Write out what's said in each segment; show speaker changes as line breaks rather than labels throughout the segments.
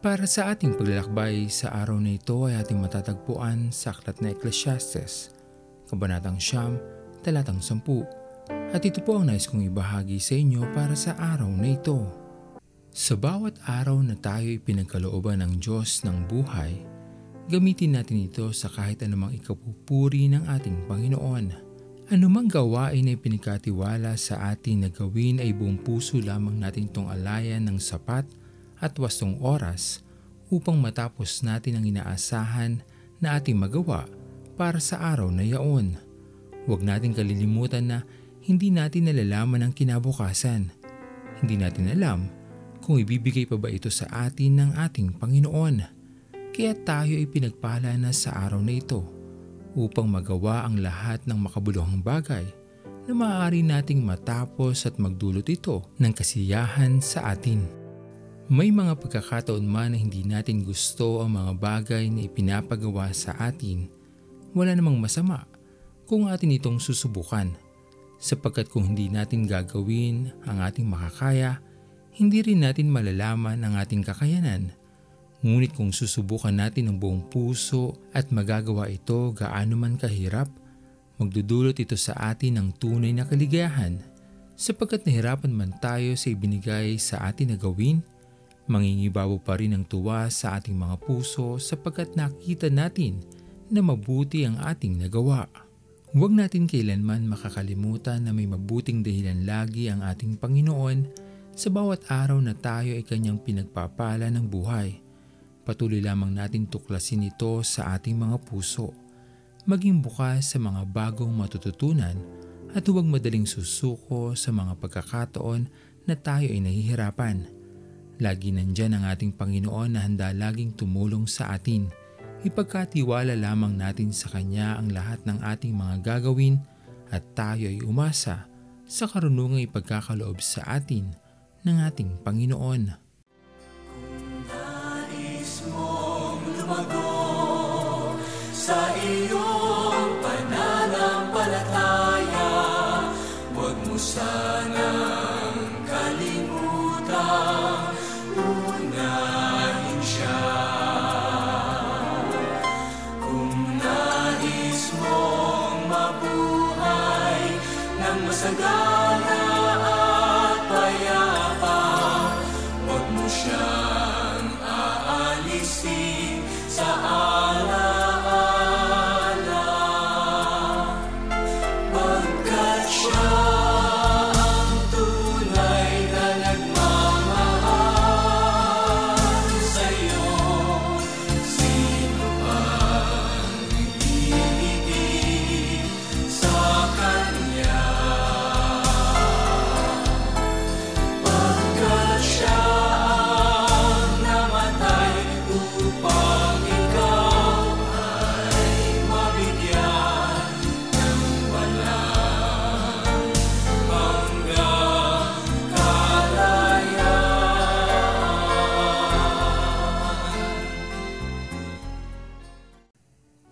Para sa ating paglalakbay sa araw na ito ay ating matatagpuan sa Aklat na Ecclesiastes, Kabanatang Siyam, Talatang Sampu. At ito po ang nais kong ibahagi sa inyo para sa araw na ito. Sa bawat araw na tayo ipinagkalooban ng Diyos ng buhay, gamitin natin ito sa kahit anumang ikapupuri ng ating Panginoon. Anumang gawain na ipinagkatiwala sa atin na gawin ay buong puso lamang natin itong alayan ng sapat at wastong oras upang matapos natin ang inaasahan na ating magawa para sa araw na yaon. Huwag natin kalilimutan na hindi natin nalalaman ang kinabukasan. Hindi natin alam kung ibibigay pa ba ito sa atin ng ating Panginoon. Kaya tayo ay pinagpala na sa araw na ito upang magawa ang lahat ng makabuluhang bagay na maaari nating matapos at magdulot ito ng kasiyahan sa atin. May mga pagkakataon man na hindi natin gusto ang mga bagay na ipinapagawa sa atin, wala namang masama kung atin itong susubukan. Sapagkat kung hindi natin gagawin ang ating makakaya, hindi rin natin malalaman ang ating kakayanan. Ngunit kung susubukan natin ng buong puso at magagawa ito gaano man kahirap, magdudulot ito sa atin ng tunay na kaligayahan. Sapagkat nahirapan man tayo sa ibinigay sa atin na gawin, mangingibabaw pa rin ang tuwa sa ating mga puso sapagkat nakita natin na mabuti ang ating nagawa. Huwag natin kailanman makakalimutan na may mabuting dahilan lagi ang ating Panginoon sa bawat araw na tayo ay kanyang pinagpapala ng buhay Patuloy lamang natin tuklasin ito sa ating mga puso. Maging bukas sa mga bagong matututunan at huwag madaling susuko sa mga pagkakataon na tayo ay nahihirapan. Lagi nandyan ang ating Panginoon na handa laging tumulong sa atin. Ipagkatiwala lamang natin sa Kanya ang lahat ng ating mga gagawin at tayo ay umasa sa karunungang ipagkakaloob sa atin ng ating Panginoon.
lumago sa iyong ng masagana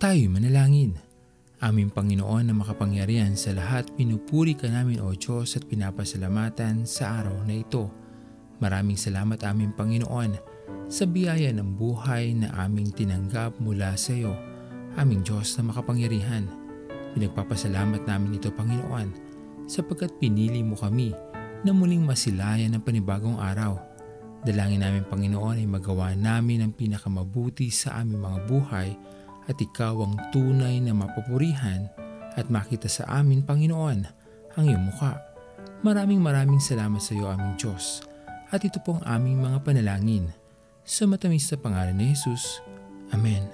Tayo manalangin. Aming Panginoon na makapangyarihan sa lahat, pinupuri ka namin o Diyos at pinapasalamatan sa araw na ito. Maraming salamat aming Panginoon sa biyaya ng buhay na aming tinanggap mula sa iyo, aming Diyos na makapangyarihan. Pinagpapasalamat namin ito Panginoon sapagkat pinili mo kami na muling masilayan ng panibagong araw. Dalangin namin Panginoon ay magawa namin ang pinakamabuti sa aming mga buhay at ikaw ang tunay na mapupurihan at makita sa amin, Panginoon, ang iyong mukha. Maraming maraming salamat sa iyo, aming Diyos. At ito pong aming mga panalangin. Sa matamis na pangalan ni Jesus. Amen.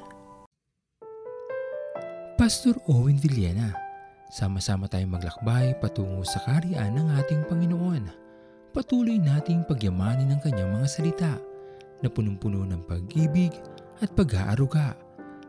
Pastor Owen Villena, sama-sama tayong maglakbay patungo sa kariyan ng ating Panginoon. Patuloy nating pagyamanin ang kanyang mga salita na punong-puno ng pag-ibig at pag-aaruga